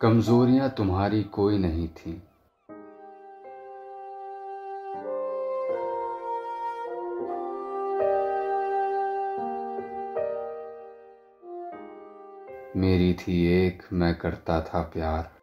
कमजोरियाँ तुम्हारी कोई नहीं थी। मेरी थी एक मैं करता था प्यार।